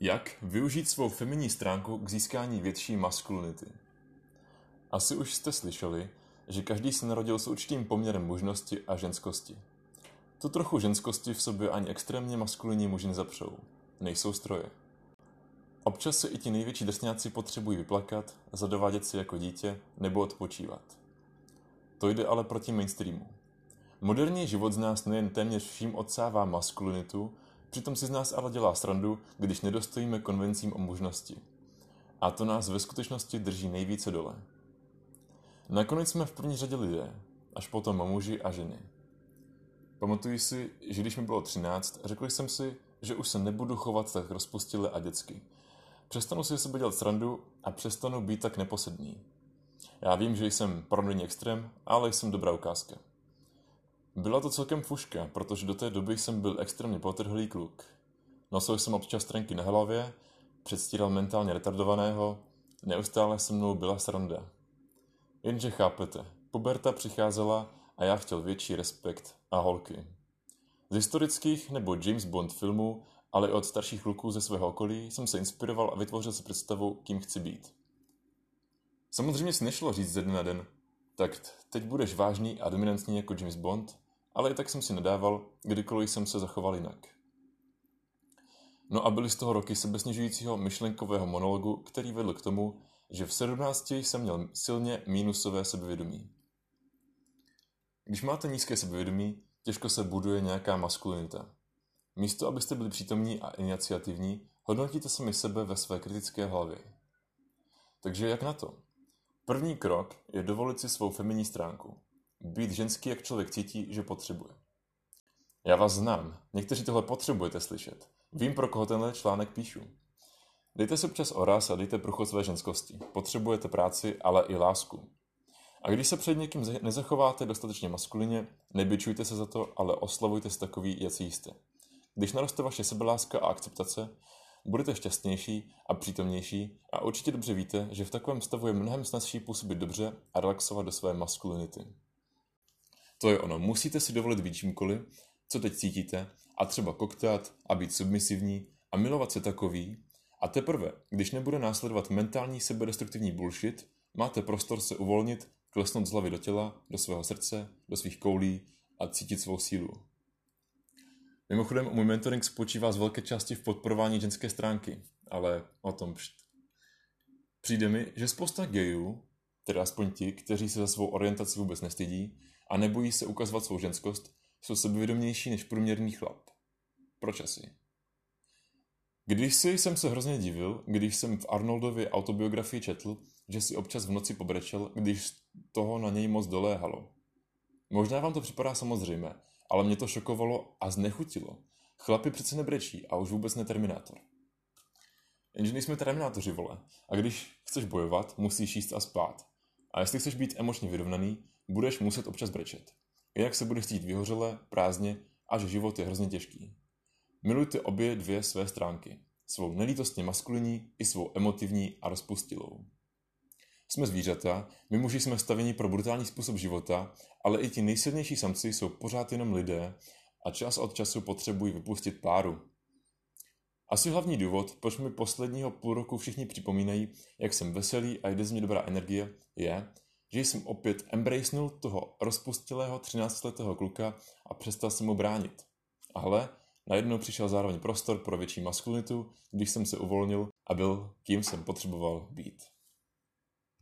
Jak využít svou feminní stránku k získání větší maskulinity? Asi už jste slyšeli, že každý se narodil s určitým poměrem mužnosti a ženskosti. Tu trochu ženskosti v sobě ani extrémně maskulinní muži nezapřou. Nejsou stroje. Občas se i ti největší drsňáci potřebují vyplakat, zadovádět si jako dítě nebo odpočívat. To jde ale proti mainstreamu. Moderní život z nás nejen téměř vším odsává maskulinitu, Přitom si z nás ale dělá srandu, když nedostojíme konvencím o mužnosti. A to nás ve skutečnosti drží nejvíce dole. Nakonec jsme v první řadě lidé, až potom muži a ženy. Pamatuji si, že když mi bylo 13, řekl jsem si, že už se nebudu chovat tak rozpustile a dětsky. Přestanu si sebe dělat srandu a přestanu být tak neposedný. Já vím, že jsem parodijní extrém, ale jsem dobrá ukázka. Byla to celkem fuška, protože do té doby jsem byl extrémně potrhlý kluk. Nosil jsem občas trenky na hlavě, předstíral mentálně retardovaného, neustále se mnou byla sranda. Jenže chápete, puberta přicházela a já chtěl větší respekt a holky. Z historických nebo James Bond filmů, ale i od starších kluků ze svého okolí jsem se inspiroval a vytvořil si představu, kým chci být. Samozřejmě si nešlo říct ze dne na den, tak teď budeš vážný a dominantní jako James Bond, ale i tak jsem si nedával, kdykoliv jsem se zachoval jinak. No a byly z toho roky sebesnižujícího myšlenkového monologu, který vedl k tomu, že v 17 jsem měl silně mínusové sebevědomí. Když máte nízké sebevědomí, těžko se buduje nějaká maskulinita. Místo, abyste byli přítomní a iniciativní, hodnotíte sami sebe ve své kritické hlavě. Takže jak na to? První krok je dovolit si svou feminní stránku. Být ženský, jak člověk cítí, že potřebuje. Já vás znám. Někteří tohle potřebujete slyšet. Vím, pro koho tenhle článek píšu. Dejte si občas oraz a dejte průchod své ženskosti. Potřebujete práci, ale i lásku. A když se před někým nezachováte dostatečně maskulině, nebyčujte se za to, ale oslavujte se takový, jak jste. Když naroste vaše sebeláska a akceptace, budete šťastnější a přítomnější a určitě dobře víte, že v takovém stavu je mnohem snazší působit dobře a relaxovat do své maskulinity. To je ono. Musíte si dovolit být čímkoliv, co teď cítíte, a třeba koktat a být submisivní a milovat se takový. A teprve, když nebude následovat mentální sebedestruktivní bullshit, máte prostor se uvolnit, klesnout z hlavy do těla, do svého srdce, do svých koulí a cítit svou sílu. Mimochodem, můj mentoring spočívá z velké části v podporování ženské stránky, ale o tom pšt. Přijde mi, že spousta gejů, teda aspoň ti, kteří se za svou orientaci vůbec nestydí, a nebojí se ukazovat svou ženskost, jsou sebevědomější než průměrný chlap. Proč asi? Když si jsem se hrozně divil, když jsem v Arnoldově autobiografii četl, že si občas v noci pobrečel, když toho na něj moc doléhalo. Možná vám to připadá samozřejmé, ale mě to šokovalo a znechutilo. Chlapi přece nebrečí a už vůbec ne Terminátor. Jenže nejsme Terminátoři, vole. A když chceš bojovat, musíš jíst a spát. A jestli chceš být emočně vyrovnaný, budeš muset občas brečet. Jinak se budeš cítit vyhořele, prázdně a že život je hrozně těžký. Milujte obě dvě své stránky. Svou nelítostně maskulinní i svou emotivní a rozpustilou. Jsme zvířata, my muži jsme staveni pro brutální způsob života, ale i ti nejsilnější samci jsou pořád jenom lidé a čas od času potřebují vypustit páru. Asi hlavní důvod, proč mi posledního půl roku všichni připomínají, jak jsem veselý a jde z mě dobrá energie, je, že jsem opět embracenul toho rozpustilého 13-letého kluka a přestal jsem mu bránit. Ale najednou přišel zároveň prostor pro větší maskulinitu, když jsem se uvolnil a byl, kým jsem potřeboval být.